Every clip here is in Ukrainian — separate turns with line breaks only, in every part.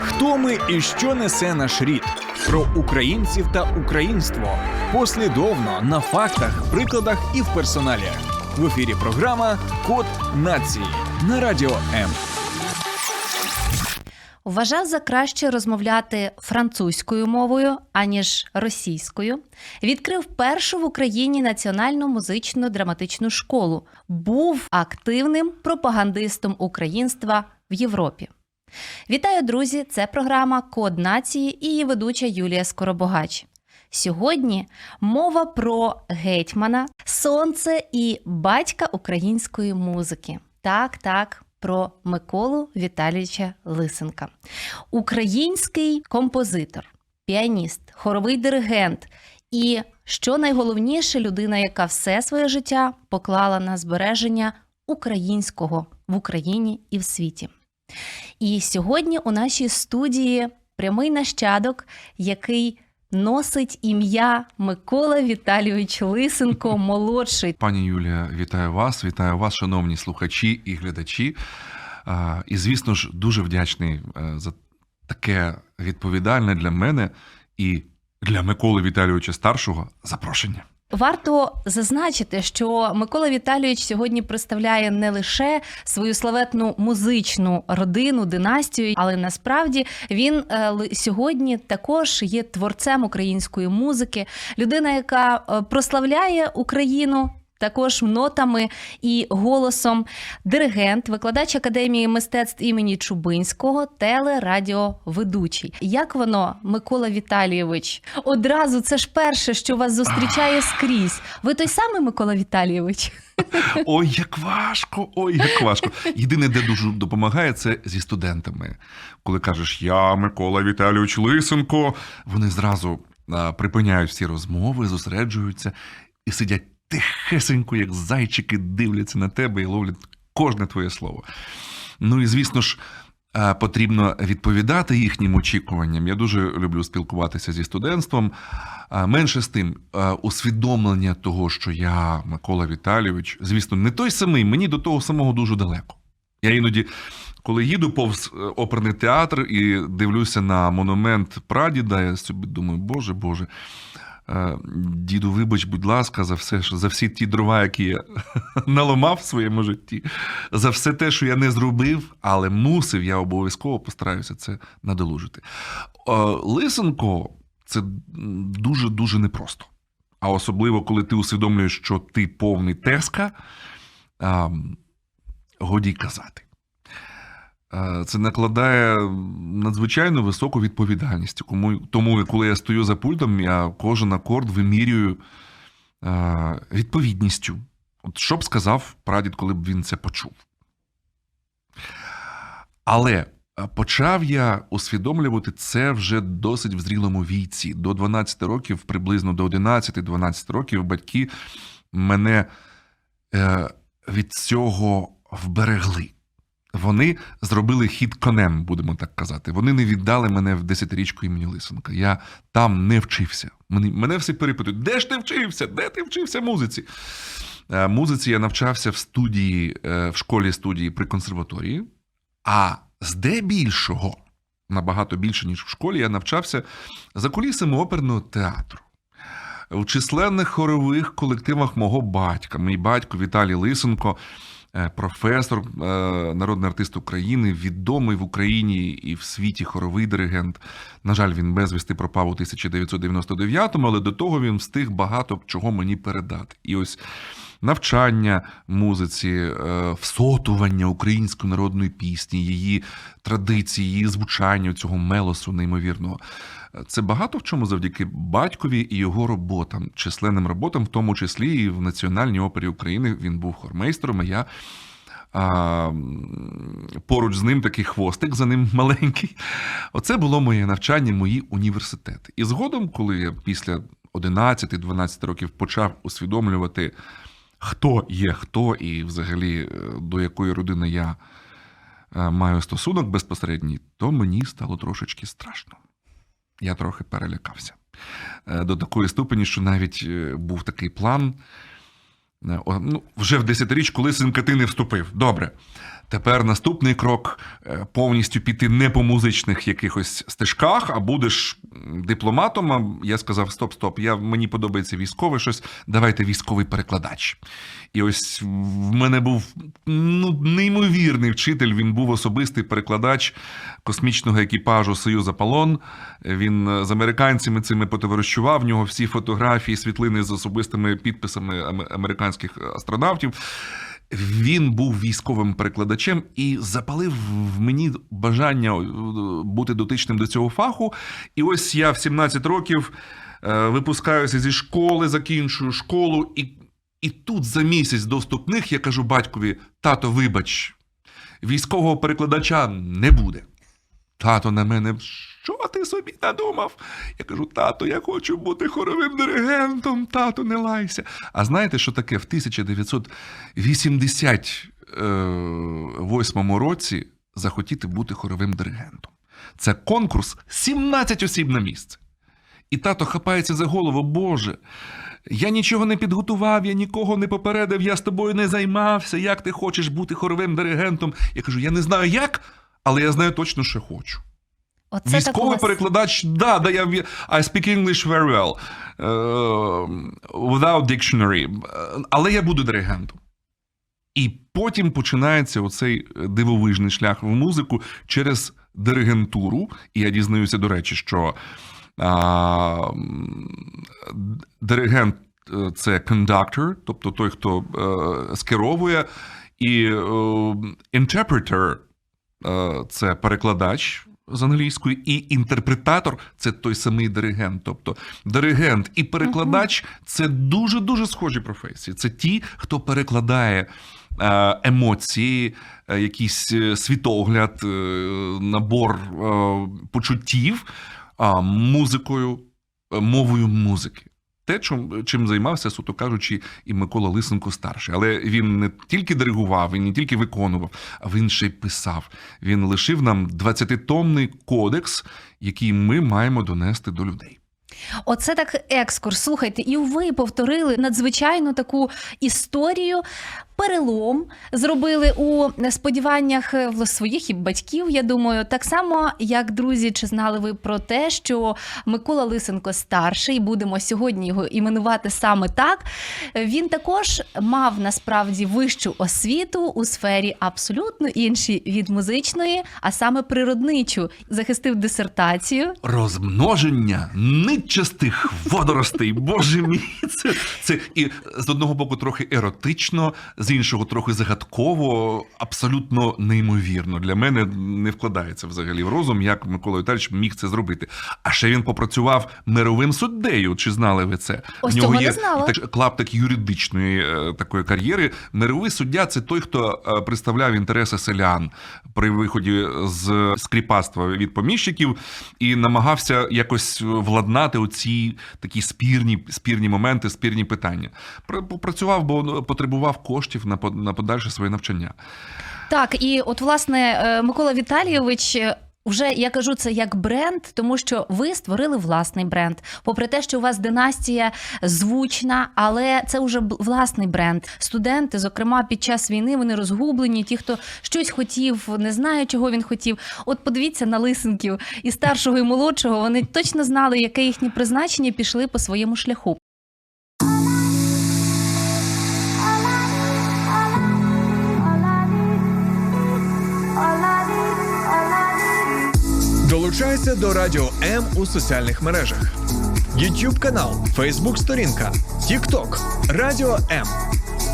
Хто ми і що несе наш рід? Про українців та українство послідовно на фактах, прикладах і в персоналі. В ефірі програма Код нації на радіо М.
Вважав за краще розмовляти французькою мовою, аніж російською. Відкрив першу в Україні національну музичну драматичну школу. Був активним пропагандистом українства в Європі. Вітаю, друзі! Це програма Код нації і її ведуча Юлія Скоробогач. Сьогодні мова про гетьмана, сонце і батька української музики. Так, так, про Миколу Віталійовича Лисенка. Український композитор, піаніст, хоровий диригент і, що найголовніше, людина, яка все своє життя поклала на збереження українського в Україні і в світі. І сьогодні у нашій студії прямий нащадок, який носить ім'я Микола Віталійович Лисенко, молодший.
Пані Юлія, вітаю вас, вітаю вас, шановні слухачі і глядачі. І, звісно ж, дуже вдячний е, за таке відповідальне для мене і для Миколи Віталійовича старшого запрошення.
Варто зазначити, що Микола Віталійович сьогодні представляє не лише свою славетну музичну родину, династію, але насправді він е, сьогодні також є творцем української музики, людина, яка е, прославляє Україну. Також нотами і голосом диригент, викладач академії мистецтв імені Чубинського, телерадіоведучий. Як воно, Микола Віталійович? Одразу це ж перше, що вас зустрічає скрізь. Ви той самий Микола Віталійович?
Ой, як важко, ой, як важко. Єдине, де дуже допомагає, це зі студентами. Коли кажеш Я Микола Віталійович Лисенко, вони зразу припиняють всі розмови, зосереджуються і сидять тихесенько, як зайчики, дивляться на тебе і ловлять кожне твоє слово. Ну і звісно ж. е, Потрібно відповідати їхнім очікуванням. Я дуже люблю спілкуватися зі студентством. Менше з тим, е, усвідомлення того, що я Микола Віталійович, звісно, не той самий, мені до того самого дуже далеко. Я іноді, коли їду повз е, оперний театр і дивлюся на монумент прадіда, я собі думаю, боже, боже. Діду, вибач, будь ласка, за все, за всі ті дрова, які я наламав в своєму житті, за все те, що я не зробив, але мусив, я обов'язково постараюся це надолужити. Лисенко це дуже-дуже непросто. А особливо, коли ти усвідомлюєш, що ти повний теска, годі казати. Е, Це накладає надзвичайно високу відповідальність. Тому, коли я стою за пультом, я кожен акорд вимірюю е, відповідністю. От що б сказав прадід, коли б він це почув. Але е, почав я усвідомлювати це вже досить в зрілому віці. До 12 років, приблизно до 11-12 років, батьки мене від цього вберегли. Вони зробили хід конем, будемо так казати. Вони не віддали мене в десятирічку імені Лисенка. Я там не вчився. Мене, мене всі перепитують: де ж ти вчився? Де ти вчився музиці? Е, Музиці я навчався в студії, е, в школі студії при консерваторії. А здебільшого, набагато більше, ніж в школі, я навчався за кулісами оперного театру. У численних хорових колективах мого батька. Мій батько Віталій Лисенко, професор, е, народний артист України, відомий в Україні і в світі хоровий диригент. На жаль, він безвісти пропав у 1999-му, але до того він встиг багато чого мені передати. І ось навчання музиці, е, всотування української народної пісні, її традиції, її звучання цього мелосу неймовірного. Це багато в чому завдяки батькові і його роботам, численним роботам, в тому числі і в Національній опері України він був хормейстером. а Я а, поруч з ним такий хвостик за ним маленький. Оце було моє навчання, мої університети. І згодом, коли я після 11-12 років почав усвідомлювати, хто є хто, і взагалі е, до якої родини я е, маю стосунок безпосередній, то мені стало трошечки страшно. Я трохи перелякався. Е, До такої ступені, що навіть е, був такий план. е, Ну, вже в десятиріч, коли син не вступив. Добре. Тепер наступний крок е, повністю піти не по музичних якихось стежках, а будеш дипломатом. А я сказав: стоп, стоп, я, мені подобається військове щось. Давайте військовий перекладач. І ось в мене був ну, неймовірний вчитель. Він був особистий перекладач космічного екіпажу Союз Аполлон. Він е, з американцями цими потоваришував. В нього всі фотографії, світлини з особистими підписами американських астронавтів. Він був військовим перекладачем і запалив в мені бажання е, бути дотичним до цього фаху. І ось я в 17 років е, випускаюся зі школи, закінчую школу, і, і тут за місяць до вступних я кажу батькові: тато, вибач, військового перекладача не буде. Тато на мене, що ти собі надумав? Я кажу, тато, я хочу бути хоровим диригентом, тато, не лайся. А знаєте, що таке в 1988 році захотіти бути хоровим диригентом? Це конкурс 17 осіб на місце. І тато хапається за голову, Боже. Я нічого не підготував, я нікого не попередив, я з тобою не займався. Як ти хочеш бути хоровим диригентом? Я кажу, я не знаю як, але я знаю точно, що хочу.
Оце
Військовий
вас-
перекладач, да, да, я I speak English very well. е, without dictionary. Але я буду диригентом. І потім починається оцей дивовижний шлях в музику через диригентуру. І я дізнаюся, до речі, що а, диригент е, це кондактор, тобто той, хто е, скеровує, і е, interpreter це перекладач. З англійської, і інтерпретатор це той самий диригент. Тобто диригент і перекладач це дуже дуже схожі професії. Це ті, хто перекладає е, емоції, е, якийсь е, світогляд, е, набор е, почуттів музикою, е, мовою музики. Те, чим, чим займався, суто кажучи, і Микола Лисенко старший. Але він не тільки диригував, він не тільки виконував, а він ще й писав. Він лишив нам 20-томний кодекс, який ми маємо донести до людей.
Оце так екскурс. Слухайте, і ви повторили надзвичайну таку історію. Перелом зробили у сподіваннях е, своїх і батьків. Я думаю, так само як друзі, чи знали ви про те, що Микола Лисенко старший, будемо сьогодні його іменувати саме так. Він також мав насправді вищу освіту у сфері абсолютно іншій від музичної, а саме природничу. Захистив дисертацію.
Розмноження нитчастих водоростей. Боже мій, це, це і з одного боку трохи еротично, з іншого трохи загадково, абсолютно неймовірно. Для мене не вкладається взагалі в розум, як Микола Віталійович міг це зробити. А ще він попрацював мировим суддею. Чи знали ви це?
Ось
В нього
цього не
є
знала.
так, клаптик юридичної е, такої кар'єри. Мировий суддя це той, хто е, представляв інтереси селян при виході з скріпацтва від поміщиків і намагався якось владнати оці такі спірні, спірні моменти, спірні питання. Пр- Попрацював, бо потребував коштів на на подальше своє навчання.
Так, і от власне е, Микола Віталійович. е, Вже я кажу це як бренд, тому що ви створили власний бренд. Попри те, що у вас династія звучна, але це вже власний бренд. Студенти, зокрема, під час війни вони розгублені. Ті, хто щось хотів, не знає, чого він хотів. От подивіться на лисенків і старшого, і молодшого. Вони точно знали, яке їхнє призначення, пішли по своєму шляху.
Долучайся до Радіо М у соціальних мережах: YouTube канал, Facebook сторінка, TikTok, Радіо М,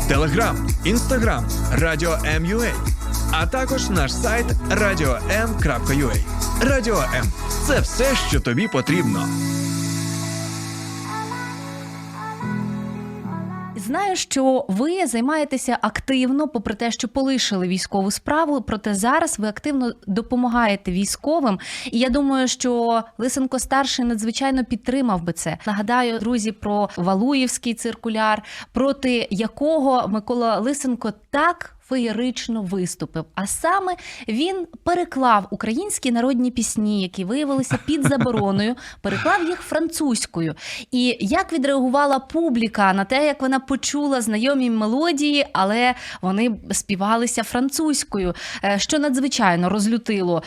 Telegram, Instagram, Радіо М.Ю.А. а також наш сайт radio.m.ua. Радіо М це все, що тобі потрібно.
Знаю, що ви займаєтеся активно, попри те, що полишили військову справу. Проте зараз ви активно допомагаєте військовим. І я думаю, що Лисенко старший надзвичайно підтримав би це. Нагадаю, друзі, про Валуївський циркуляр, проти якого Микола Лисенко так феєрично виступив. А саме він переклав українські народні пісні, які виявилися під забороною, переклав їх французькою. І як відреагувала публіка на те, як вона почула знайомі мелодії, але вони співалися французькою, е, що надзвичайно розлютило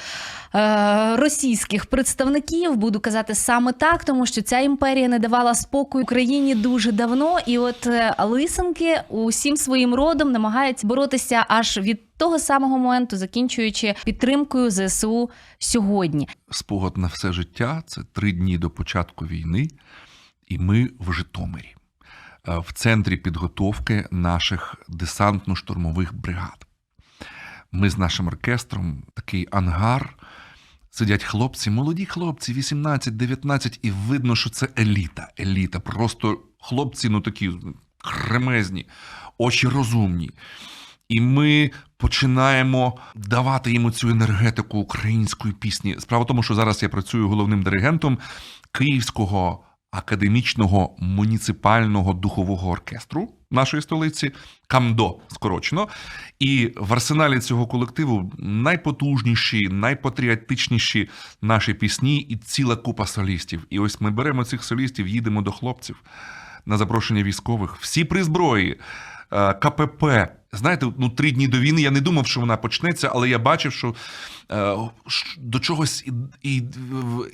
е, російських представників. Буду казати саме так, тому що ця імперія не давала спокою Україні дуже давно. І от е, лисенки усім своїм родом намагаються боротися аж від того самого моменту, закінчуючи підтримкою ЗСУ сьогодні.
Спогад на все життя це три дні до початку війни, і ми в Житомирі, е, в центрі підготовки наших десантно-штурмових бригад. Ми з нашим оркестром, такий ангар. Сидять хлопці, молоді хлопці, 18-19, і видно, що це еліта. Еліта. Просто хлопці, ну такі кремезні, очі розумні. І ми починаємо давати йому цю енергетику української пісні. Справа в тому, що зараз я працюю головним диригентом Київського академічного муніципального духового оркестру нашої столиці Камдо скорочено. І в арсеналі цього колективу найпотужніші, найпатріотичніші наші пісні і ціла купа солістів. І ось ми беремо цих солістів, їдемо до хлопців на запрошення військових. Всі при зброї. Е, КПП. Знаєте, ну три дні до війни я не думав, що вона почнеться, але я бачив, що е, до чогось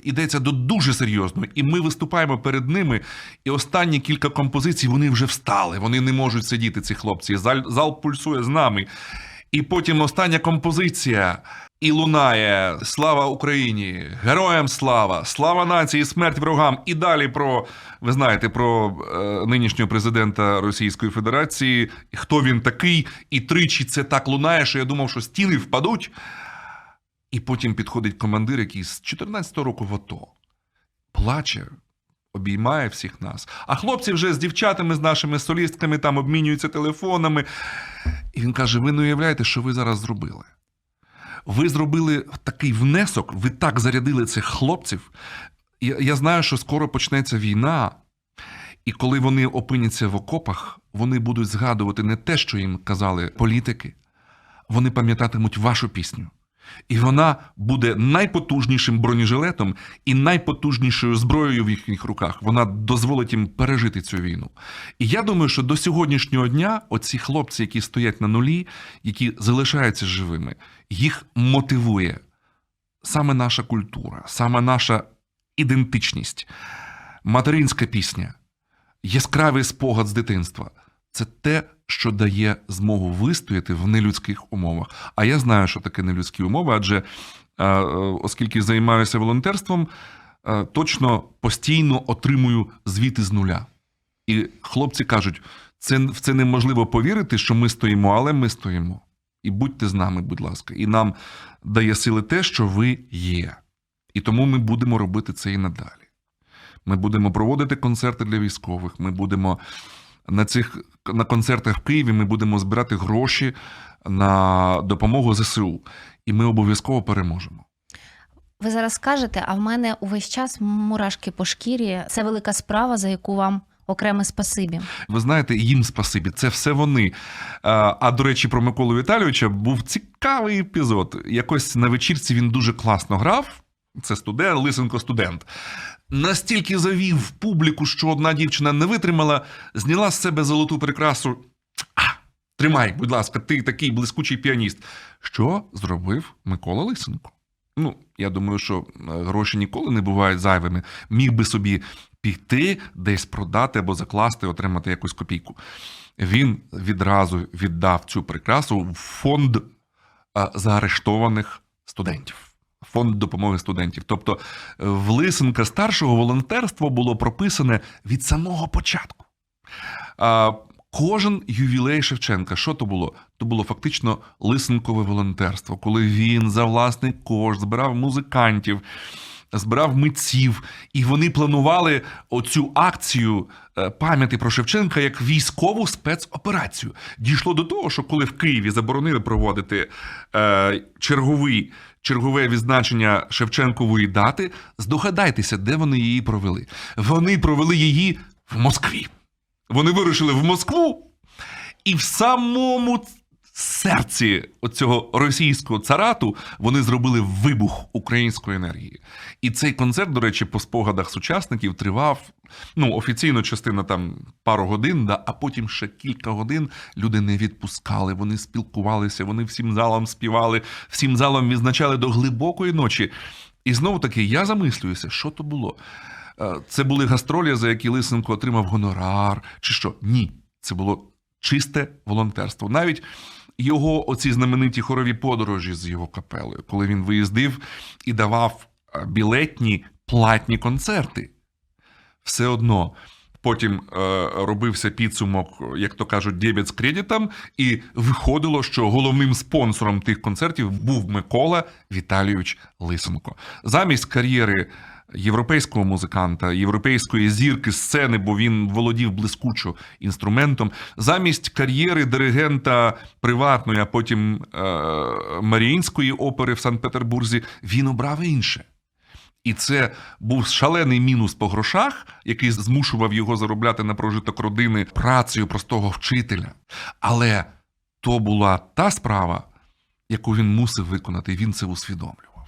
ідеться до дуже серйозного. І ми виступаємо перед ними. І останні кілька композицій вони вже встали. Вони не можуть сидіти, ці хлопці. Зал, зал пульсує з нами. І потім остання композиція. І лунає Слава Україні! Героям слава! Слава нації, смерть ворогам! І далі про ви знаєте про е, нинішнього президента Російської Федерації, хто він такий, і тричі це так лунає, що я думав, що стіни впадуть. І потім підходить командир, який з 14-го року в АТО, плаче, обіймає всіх нас. А хлопці вже з дівчатами, з нашими солістками там обмінюються телефонами. І він каже: ви не уявляєте, що ви зараз зробили. Ви зробили такий внесок, ви так зарядили цих хлопців. Я, я знаю, що скоро почнеться війна, і коли вони опиняться в окопах, вони будуть згадувати не те, що їм казали політики, вони пам'ятатимуть вашу пісню. І вона буде найпотужнішим бронежилетом і найпотужнішою зброєю в їхніх руках. Вона дозволить їм пережити цю війну. І я думаю, що до сьогоднішнього дня оці хлопці, які стоять на нулі, які залишаються живими, їх мотивує саме наша культура, саме наша ідентичність, материнська пісня, яскравий спогад з дитинства. Це те, що дає змогу вистояти в нелюдських умовах. А я знаю, що таке нелюдські умови, адже е, е, оскільки займаюся волонтерством, е, точно постійно отримую звіти з нуля. І хлопці кажуть, це, в це неможливо повірити, що ми стоїмо, але ми стоїмо. І будьте з нами, будь ласка. І нам дає сили те, що ви є. І тому ми будемо робити це і надалі. Ми будемо проводити концерти для військових. Ми будемо на цих на концертах в Києві. Ми будемо збирати гроші на допомогу ЗСУ, і ми обов'язково переможемо.
Ви зараз скажете, а в мене увесь час мурашки по шкірі. Це велика справа, за яку вам окреме спасибі.
Ви знаєте, їм спасибі, це все вони. А, а до речі, про Миколу Віталійовича був цікавий епізод. Якось на вечірці він дуже класно грав. Це студент, Лисенко студент. Настільки завів публіку, що одна дівчина не витримала, зняла з себе золоту прикрасу. А, тримай, будь ласка, ти такий блискучий піаніст. Що зробив Микола Лисенко? Ну, я думаю, що е, гроші ніколи не бувають зайвими. Міг би собі піти, десь продати або закласти, отримати якусь копійку. Він відразу віддав цю прикрасу в фонд заарештованих студентів. Фонд допомоги студентів. Тобто е, в Лисенка старшого волонтерство було прописане від самого початку. А, Кожен ювілей Шевченка, що то було? То було фактично лисенкове волонтерство, коли він за власний кошт збирав музикантів, збирав митців, і вони планували оцю акцію е, пам'яті про Шевченка як військову спецоперацію. Дійшло до того, що коли в Києві заборонили проводити е, черговий. Чергове відзначення Шевченкової дати. Здогадайтеся, де вони її провели. Вони провели її в Москві. Вони вирушили в Москву, і в самому серці оцього російського царату вони зробили вибух української енергії. І цей концерт, до речі, по спогадах сучасників тривав ну, офіційно частина там пару годин, да, а потім ще кілька годин люди не відпускали, вони спілкувалися, вони всім залом співали, всім залом відзначали до глибокої ночі. І знову таки, я замислююся, що то було. Е, Це були гастролі, за які Лисенко отримав гонорар, чи що? Ні, це було чисте волонтерство. Навіть його оці знамениті хорові подорожі з його капелою, коли він виїздив і давав е, білетні платні концерти. Все одно. Потім е, робився підсумок, як то кажуть, дебет з кредитом, і виходило, що головним спонсором тих концертів був Микола Віталійович Лисенко. Замість кар'єри європейського музиканта, європейської зірки сцени, бо він володів блискучо інструментом, замість кар'єри диригента приватної, а потім е, Маріїнської опери в Санкт-Петербурзі, він обрав інше. І це був шалений мінус по грошах, який змушував його заробляти на прожиток родини працею простого вчителя. Але то була та справа, яку він мусив виконати, і він це усвідомлював.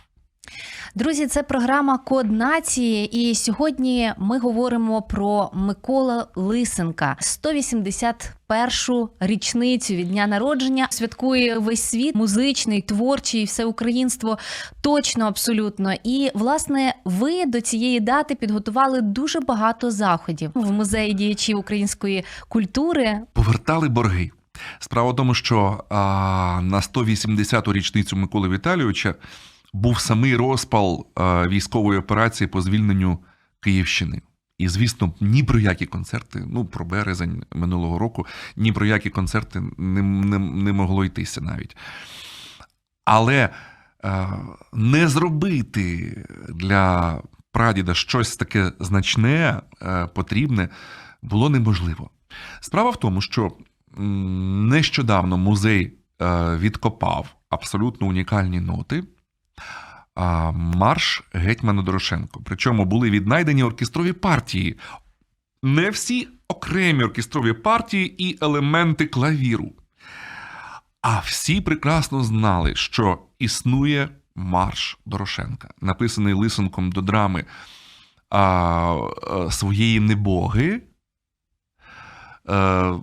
Друзі, це програма Код нації, і сьогодні ми говоримо про Микола Лисенка. 181-шу річницю від дня народження святкує весь світ, музичний, творчий, все українство точно абсолютно. І власне ви до цієї дати підготували дуже багато заходів в музеї діячів української культури.
Повертали борги. Справа в тому, що а, на 180-ту річницю Миколи Віталійовича був самий розпал військової операції по звільненню Київщини. І, звісно, ні про які концерти, ну про березень минулого року, ні про які концерти не, не, не могло йтися навіть. Але е, не зробити для прадіда щось таке значне, е, потрібне, було неможливо. Справа в тому, що нещодавно музей е, відкопав абсолютно унікальні ноти. А, Марш Гетьмана Дорошенко. Причому були віднайдені оркестрові партії. Не всі окремі оркестрові партії і елементи клавіру. А всі прекрасно знали, що існує марш Дорошенка, написаний Лисенком до драми а, а, своєї небоги. Е,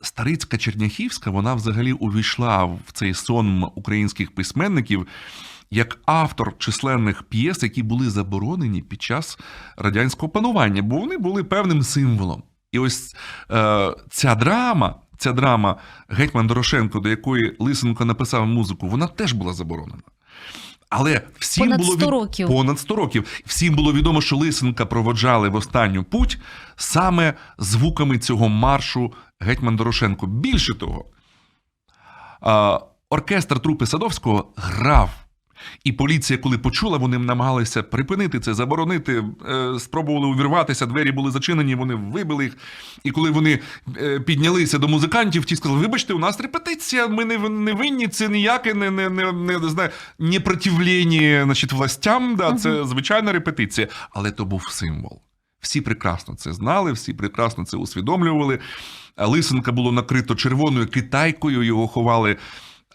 Старицька Черняхівська, вона взагалі увійшла в цей сон українських письменників як автор численних п'єс, які були заборонені під час радянського панування, бо вони були певним символом. І ось е, ця драма, ця драма Гетьман Дорошенко, до якої Лисенко написав музику, вона теж була заборонена. Але всім
Понад
було
100 років.
понад 100 років. Всім було відомо, що Лисенка проводжали в останню путь саме звуками цього маршу Гетьман Дорошенко. Більше того, оркестр трупи Садовського грав. І поліція, коли почула, вони намагалися припинити це, заборонити, е, спробували увірватися, двері були зачинені, вони вибили їх. І коли вони е, піднялися до музикантів, ті сказали: вибачте, у нас репетиція, ми не, не винні, це ніяке не, не, не, не, не знаю, непротивлення значить, властям, да, це звичайна репетиція. Але то був символ. Всі прекрасно це знали, всі прекрасно це усвідомлювали. Лисенка було накрито червоною китайкою, його ховали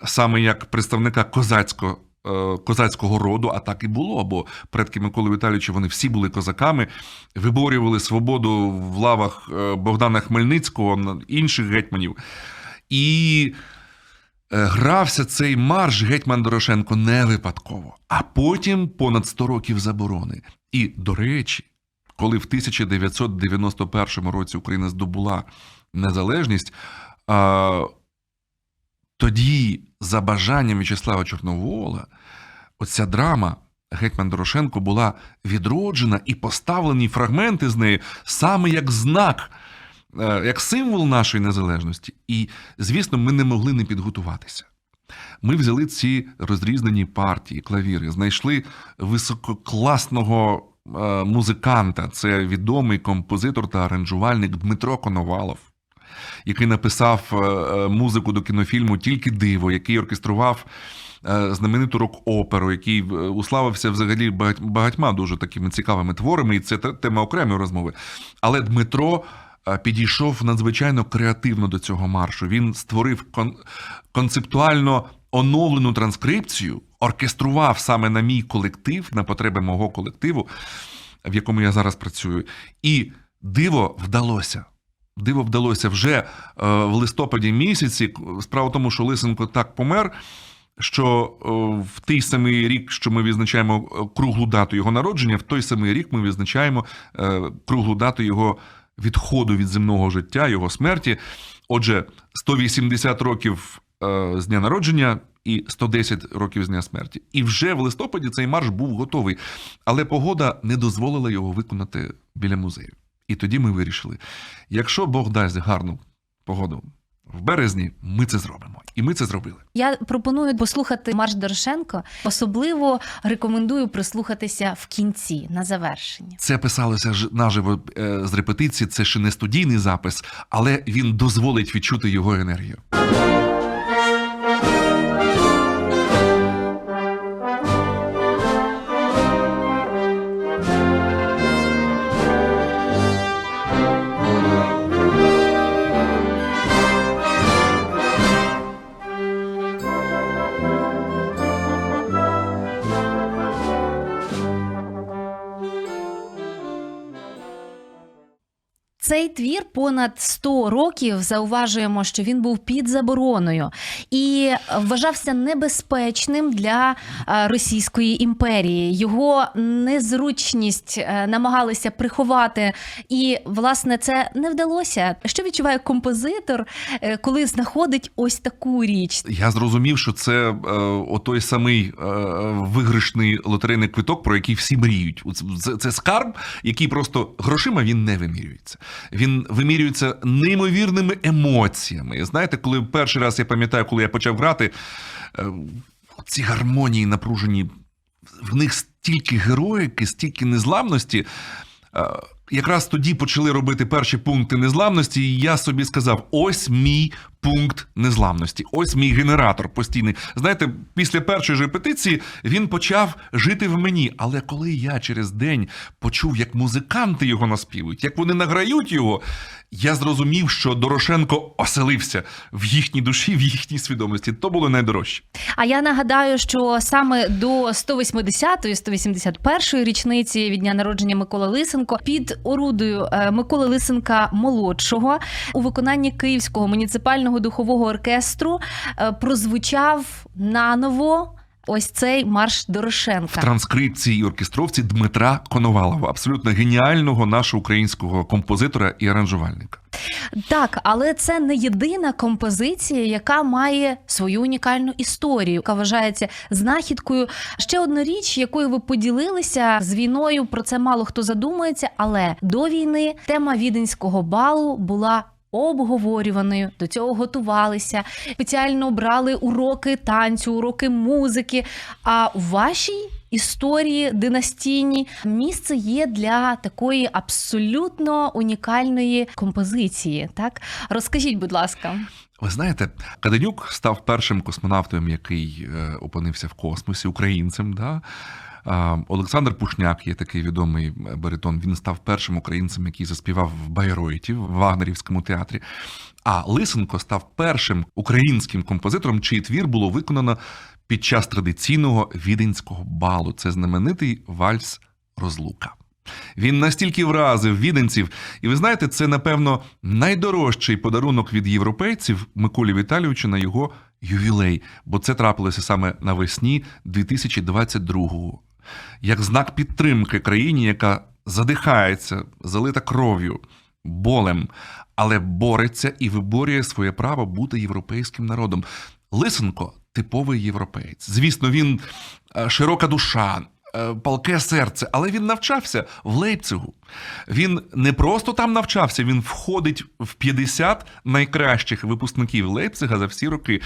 саме як представника козацького. Е, Козацького роду, а так і було, бо предки Миколи Віталійовича вони всі були козаками, виборювали свободу в лавах е, Богдана Хмельницького, інших гетьманів. І е, грався цей марш Гетьман Дорошенко не випадково, а потім понад 100 років заборони. І, до речі, коли в 1991 році Україна здобула незалежність, тоді, за бажанням В'ячеслава Чорновола, оця драма Гетьман Дорошенко була відроджена і поставлені фрагменти з неї саме як знак, е, як символ нашої незалежності. І, звісно, ми не могли не підготуватися. Ми взяли ці розрізнені партії, клавіри, знайшли висококласного е, музиканта, це відомий композитор та аранжувальник Дмитро Коновалов, який написав е, е, музику до кінофільму Тільки диво, який оркестрував е, знамениту рок-оперу, який уславився взагалі багатьма дуже такими цікавими творами, і це тема окремої розмови. Але Дмитро підійшов надзвичайно креативно до цього маршу. Він створив кон- концептуально оновлену транскрипцію, оркестрував саме на мій колектив, на потреби мого колективу, в якому я зараз працюю. І диво вдалося. Диво вдалося вже е, в листопаді місяці. Справа в тому, що Лисенко так помер, що е, в той самий рік, що ми відзначаємо е, круглу дату його народження, в той самий рік ми відзначаємо круглу дату його відходу від земного життя, його смерті. Отже, 180 років з дня народження і 110 років з дня смерті. І вже в листопаді цей марш був готовий, але погода не дозволила його виконати біля музею. І тоді ми вирішили: якщо Бог дасть гарну погоду в березні, ми це зробимо. І ми це зробили.
Я пропоную послухати марш Дорошенко. Особливо рекомендую прислухатися в кінці на завершення.
Це писалося ж наживо е, з репетиції. Це ще не студійний запис, але він дозволить відчути його енергію.
Цей твір понад 100 років зауважуємо, що він був під забороною і вважався небезпечним для е, Російської імперії. Його незручність е, намагалися приховати, і власне це не вдалося. Що відчуває композитор, е, коли знаходить ось таку річ?
Я зрозумів, що це е, отой самий е, виграшний лотерейний квиток, про який всі мріють. Це, це скарб, який просто грошима він не вимірюється. Він вимірюється неймовірними емоціями. Знаєте, коли перший раз я пам'ятаю, коли я почав грати, е, ці гармонії напружені, в них стільки героїки, стільки незламності. Якраз тоді почали робити перші пункти незламності, і я собі сказав: ось мій пункт незламності, ось мій генератор постійний. Знаєте, після першої ж репетиції він почав жити в мені. Але коли я через день почув, як музиканти його наспівують, як вони награють його, я зрозумів, що Дорошенко оселився в їхній душі, в їхній свідомості. То було найдорожче.
А я нагадаю, що саме до 180-ї, 181-ї річниці від дня народження Миколи Лисенко під орудою е, Миколи Лисенка молодшого у виконанні Київського муніципального духового оркестру е, прозвучав наново. Ось цей марш
В
Дорошенка.
транскрипції і оркестровці Дмитра Коновалова, абсолютно геніального нашого українського композитора і аранжувальника.
Так, але це не єдина композиція, яка має свою унікальну історію, яка вважається знахідкою. Ще одна річ, якою ви поділилися з війною. Про це мало хто задумується, але до війни тема віденського балу була. Обговорюваною до цього готувалися, спеціально брали уроки танцю, уроки музики. А у вашій історії династійній місце є для такої абсолютно унікальної композиції. Так розкажіть, будь ласка.
Ви знаєте, Каденюк став першим космонавтом, який е, опинився в космосі, українцем. Да? Олександр Пушняк є такий відомий баритон. Він став першим українцем, який заспівав в Байройті в Вагнерівському театрі. А Лисенко став першим українським композитором, чий твір було виконано під час традиційного віденського балу. Це знаменитий вальс Розлука. Він настільки вразив віденців, і ви знаєте, це напевно найдорожчий подарунок від європейців Миколі Віталійовичу на його ювілей, бо це трапилося саме навесні 2022-го. Як знак підтримки країні, яка задихається, залита кров'ю, болем, але бореться і виборює своє право бути європейським народом. Лисенко типовий європейць. Звісно, він е, широка душа, палке серце, але він навчався в Лейпцигу. Він не просто там навчався, він входить в 50 найкращих випускників Лейпцига за всі роки.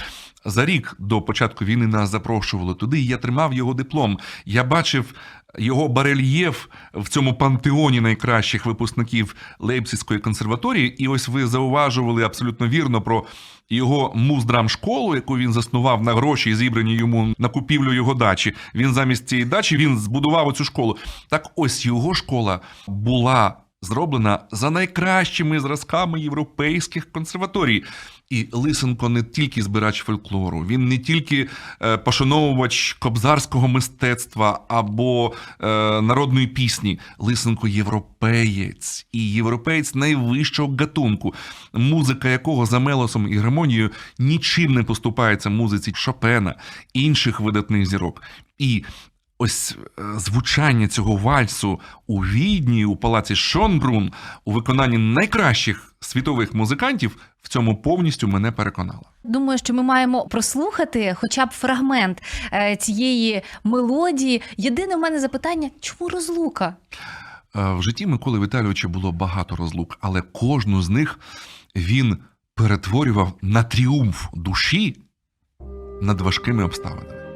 За рік до початку війни нас запрошували туди. і Я тримав його диплом. Я бачив його барельєф в цьому пантеоні найкращих випускників Лейпцизької консерваторії. І ось ви зауважували абсолютно вірно про його муздрамшколу, яку він заснував на гроші, зібрані йому на купівлю його дачі. Він замість цієї дачі він збудував оцю школу. Так ось його школа була зроблена за найкращими зразками європейських консерваторій. І Лисенко не тільки збирач фольклору, він не тільки е, пошановувач кобзарського мистецтва або е, народної пісні. Лисенко європеєць і європеєць найвищого гатунку, музика якого за мелосом і гармонією нічим не поступається музиці Шопена, інших видатних зірок. І ось е, звучання цього вальсу у Відні, у палаці Шонбрун, у виконанні найкращих світових музикантів в цьому повністю мене переконало.
Думаю, що ми маємо прослухати хоча б фрагмент е, цієї мелодії. Єдине в мене запитання: чому розлука?
Е, В житті Миколи Віталійовича було багато розлук, але кожну з них він перетворював на тріумф душі над важкими обставинами.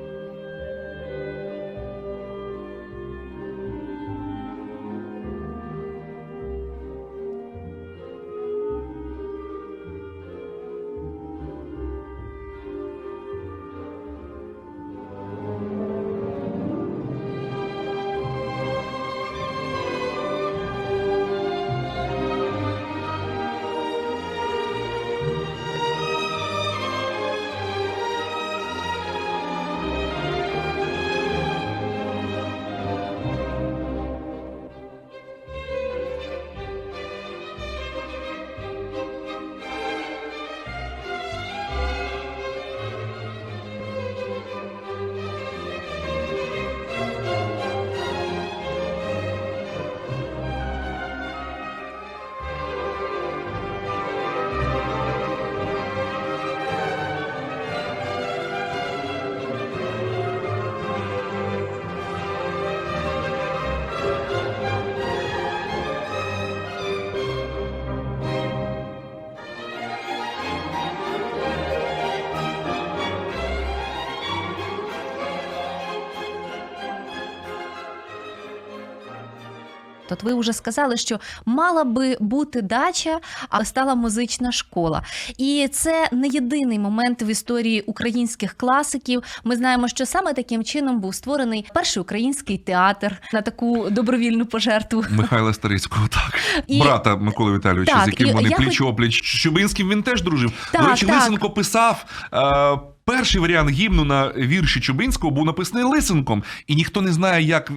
От ви вже сказали, що мала би бути дача, а стала музична школа. І це не єдиний момент в історії українських класиків. Ми знаємо, що саме таким чином був створений перший український театр на таку добровільну пожертву.
Михайла Старицького, так.
І-
Брата Миколи Віталійовича,
Так,
з яким
і
вони
я
пліч опліч. З Чубинським він теж дружив.
Так,
До речі,
так.
Лисенко писав. Е, Перший варіант гімну на вірші Чубинського був написаний Лисенком, і ніхто не знає, як е,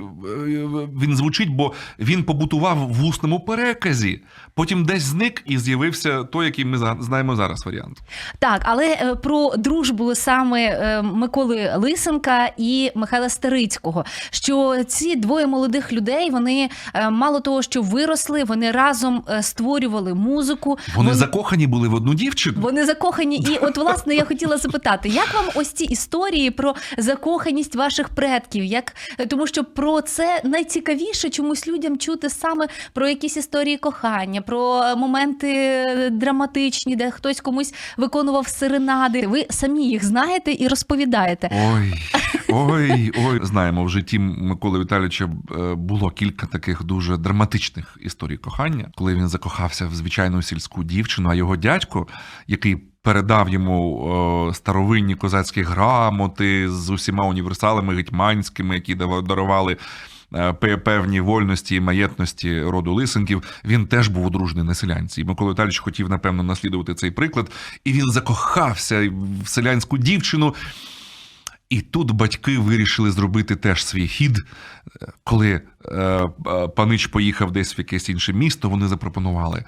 він звучить, бо він побутував в усному переказі. Потім десь зник і з'явився той, який ми знаємо зараз варіант.
Так, але е, про дружбу саме е, Миколи Лисенка і Михайла Старицького, що ці двоє молодих людей вони мало того, що виросли, вони разом створювали музику.
Вони закохані були в одну дівчину.
Вони закохані, і от власне я хотіла запитати, як вам ось ці історії про закоханість ваших предків? Як тому, що про це найцікавіше чомусь людям чути саме про якісь історії кохання, про моменти драматичні, де хтось комусь виконував серенади. Ви самі їх знаєте і розповідаєте.
Ой, ой, ой. Знаємо, в житті Миколи Віталійовича е, було кілька таких дуже драматичних історій кохання, коли він закохався в звичайну сільську дівчину, а його дядько, який передав йому старовинні козацькі грамоти з усіма універсалами гетьманськими, які дарували. е, Певні вольності і маєтності роду Лисенків, він теж був одружений на селянці. І Микола Віталійович хотів, напевно, наслідувати цей приклад. І він закохався в селянську дівчину. І тут батьки вирішили зробити теж свій хід. Коли е, панич поїхав десь в якесь інше місто, вони запропонували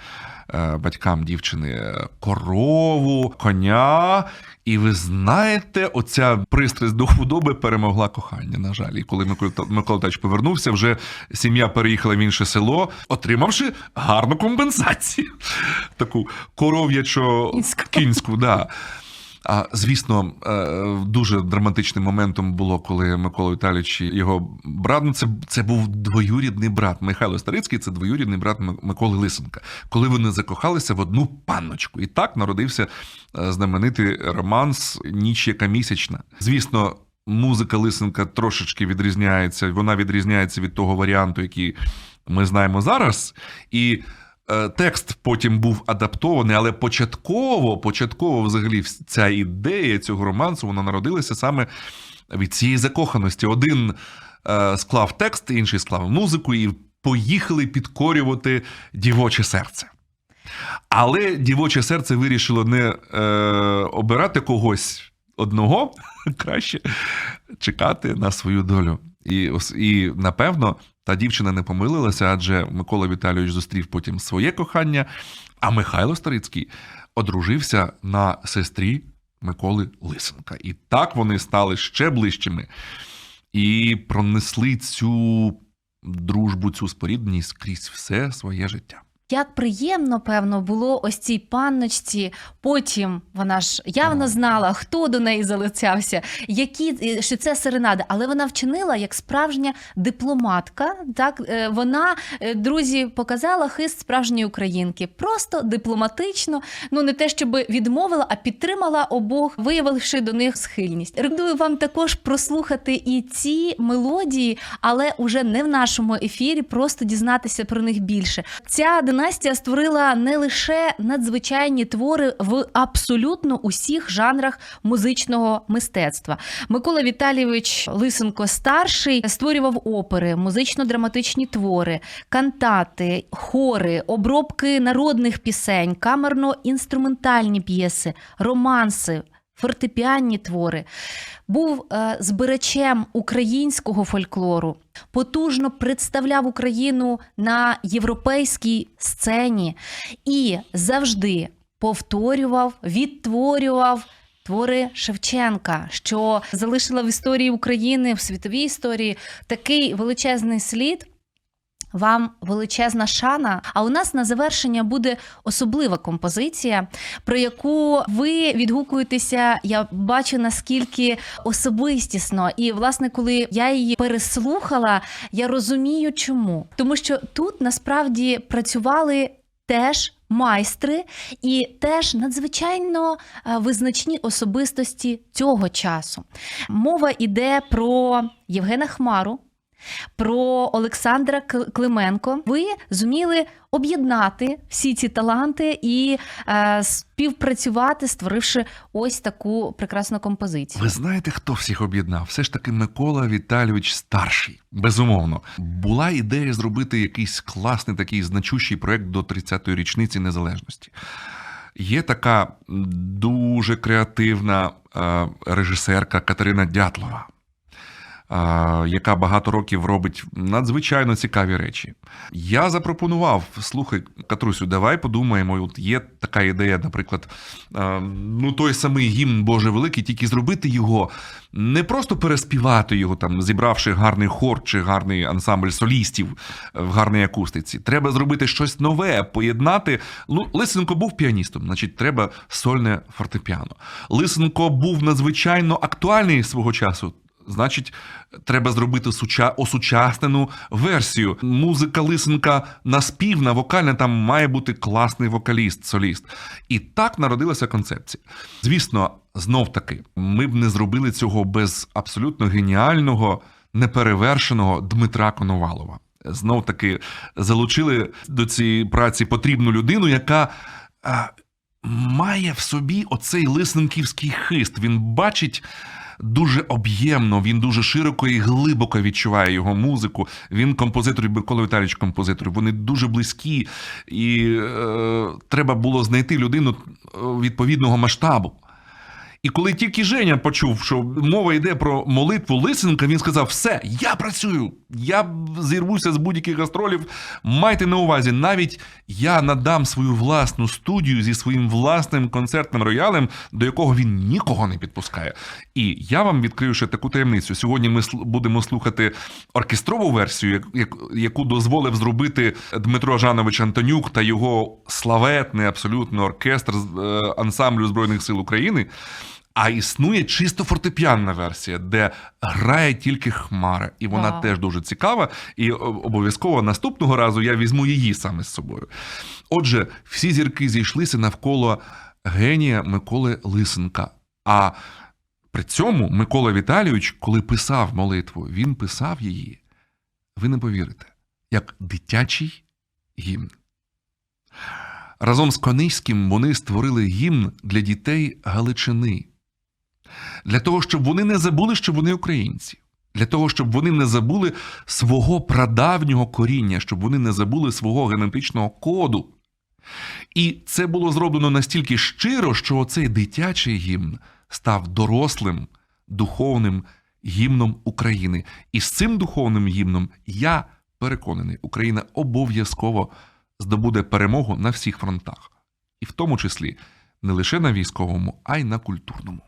батькам дівчини е, корову, коня. І ви знаєте, оця пристрасть до худоби перемогла кохання. На жаль, і коли Микола Тач повернувся, вже сім'я переїхала в інше село, отримавши гарну компенсацію. Таку коров'ячо
кінську,
да. А звісно, е, дуже драматичним моментом було, коли Микола Віталійович і його брат, ну це, це був двоюрідний брат. Михайло Старицький це двоюрідний брат Миколи Лисенка, коли вони закохалися в одну панночку. І так народився е, знаменитий романс Ніч яка місячна. Звісно. Музика Лисенка трошечки відрізняється, вона відрізняється від того варіанту, який ми знаємо зараз. І Текст потім був адаптований, але початково, початково, взагалі, ця ідея цього романсу вона народилася саме від цієї закоханості. Один е, склав текст, інший склав музику, і поїхали підкорювати дівоче серце. Але дівоче серце вирішило не е, обирати когось одного, краще чекати на свою долю. І, і напевно, та дівчина не помилилася, адже Микола Віталійович зустрів потім своє кохання, а Михайло Старицький одружився на сестрі Миколи Лисенка. І так вони стали ще ближчими і пронесли цю дружбу, цю спорідність крізь все своє життя.
Як приємно, певно, було ось цій панночці. Потім вона ж явно знала, хто до неї залицявся, які що це серенада, але вона вчинила як справжня дипломатка. Так Е, вона е, друзі показала хист справжньої українки, просто дипломатично. Ну не те, щоб відмовила, а підтримала обох, виявивши до них схильність. Рекомендую вам також прослухати і ці мелодії, але уже не в нашому ефірі, просто дізнатися про них більше. Ця династія створила не лише надзвичайні твори в абсолютно усіх жанрах музичного мистецтва. Микола Віталійович Лисенко старший створював опери, музично-драматичні твори, кантати, хори, обробки народних пісень, камерно-інструментальні п'єси, романси. Фортепіанні твори був е, збирачем українського фольклору, потужно представляв Україну на європейській сцені і завжди повторював, відтворював. Твори Шевченка, що залишила в історії України, в світовій історії такий величезний слід. Вам величезна шана. А у нас на завершення буде особлива композиція, про яку ви відгукуєтеся. Я бачу наскільки особистісно. І, власне, коли я її переслухала, я розумію, чому. Тому що тут насправді працювали теж майстри і теж надзвичайно е, визначні особистості цього часу. Мова йде про Євгена Хмару. Про Олександра Клименко ви зуміли об'єднати всі ці таланти і е, співпрацювати, створивши ось таку прекрасну композицію.
Ви знаєте, хто всіх об'єднав? Все ж таки Микола Віталійович старший. Безумовно, була ідея зробити якийсь класний такий значущий проект до 30-ї річниці незалежності. Є така дуже креативна е, режисерка Катерина Дятлова. Е, Яка багато років робить надзвичайно цікаві речі. Я запропонував: слухай, Катрусю, давай подумаємо. От є така ідея, наприклад, е, ну той самий гімн Боже Великий, тільки зробити його не просто переспівати його, там зібравши гарний хор чи гарний ансамбль солістів в гарній акустиці. Треба зробити щось нове, поєднати. Ну, Лисенко був піаністом, значить, треба сольне фортепіано. Лисенко був надзвичайно актуальний свого часу. Значить, треба зробити суча... осучаснену версію. Музика Лисенка наспівна, вокальна, там має бути класний вокаліст, соліст. І так народилася концепція. Звісно, знов таки, ми б не зробили цього без абсолютно геніального, неперевершеного Дмитра Коновалова. Знов таки залучили до цієї праці потрібну людину, яка. а, Має в собі оцей лисенківський хист. Він бачить дуже об'ємно, він дуже широко і глибоко відчуває його музику. Він композитор і Микола Віталійович композитор. Вони дуже близькі, і е, треба було знайти людину е, відповідного масштабу. І коли тільки Женя почув, що мова йде про молитву Лисенка, він сказав: все, я працюю, я зірвуся з будь-яких гастролів. Майте на увазі, навіть я надам свою власну студію зі своїм власним концертним роялем, до якого він нікого не підпускає. І я вам відкрию ще таку таємницю. Сьогодні ми будемо слухати оркестрову версію, як- як- яку дозволив зробити Дмитро Жанович Антонюк та його славетний абсолютно оркестр е, ансамблю Збройних сил України. А існує чисто фортепіанна версія, де грає тільки хмара, і вона
Вау.
теж дуже цікава. І обов'язково наступного разу я візьму її саме з собою. Отже, всі зірки зійшлися навколо генія Миколи Лисенка. А при цьому Микола Віталійович, коли писав молитву, він писав її, ви не повірите, як дитячий гімн. Разом з Кониським вони створили гімн для дітей Галичини. Для того, щоб вони не забули, що вони українці. Для того, щоб вони не забули свого прадавнього коріння, щоб вони не забули свого генетичного коду. І це було зроблено настільки щиро, що цей дитячий гімн став дорослим духовним гімном України. І з цим духовним гімном я переконаний, Україна обов'язково здобуде перемогу на всіх фронтах, і в тому числі не лише на військовому, а й на культурному.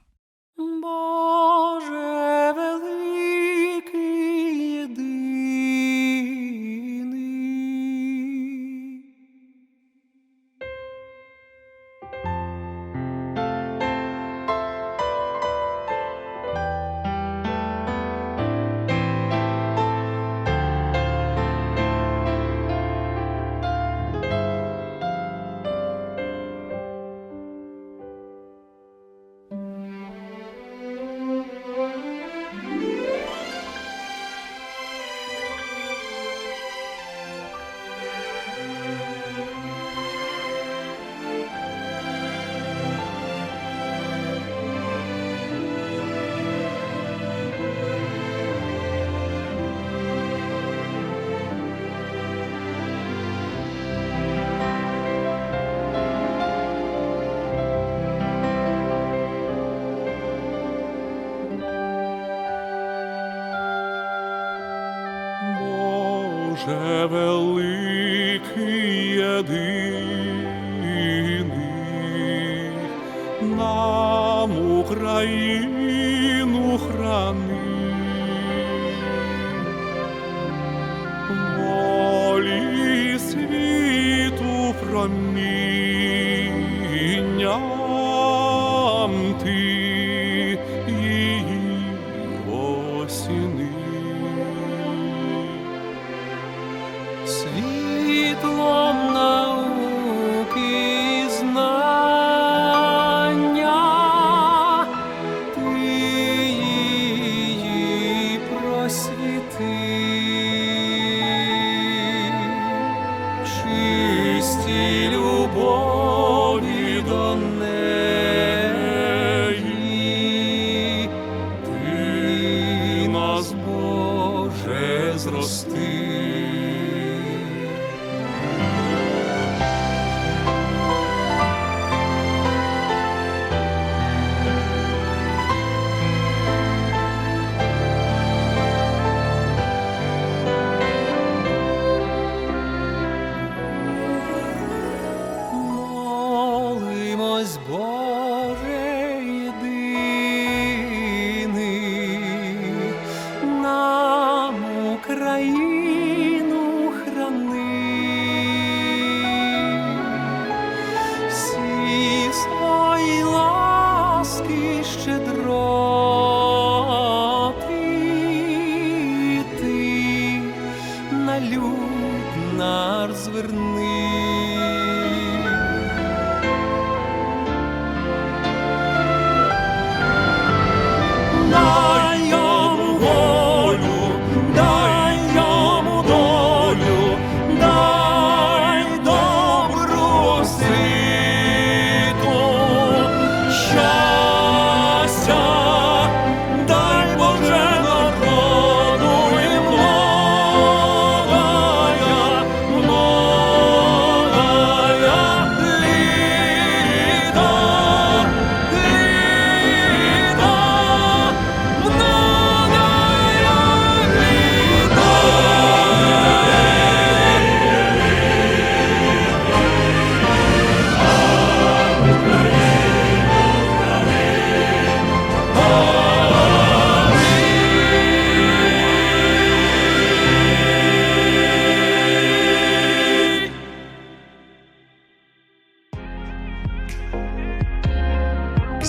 зрости.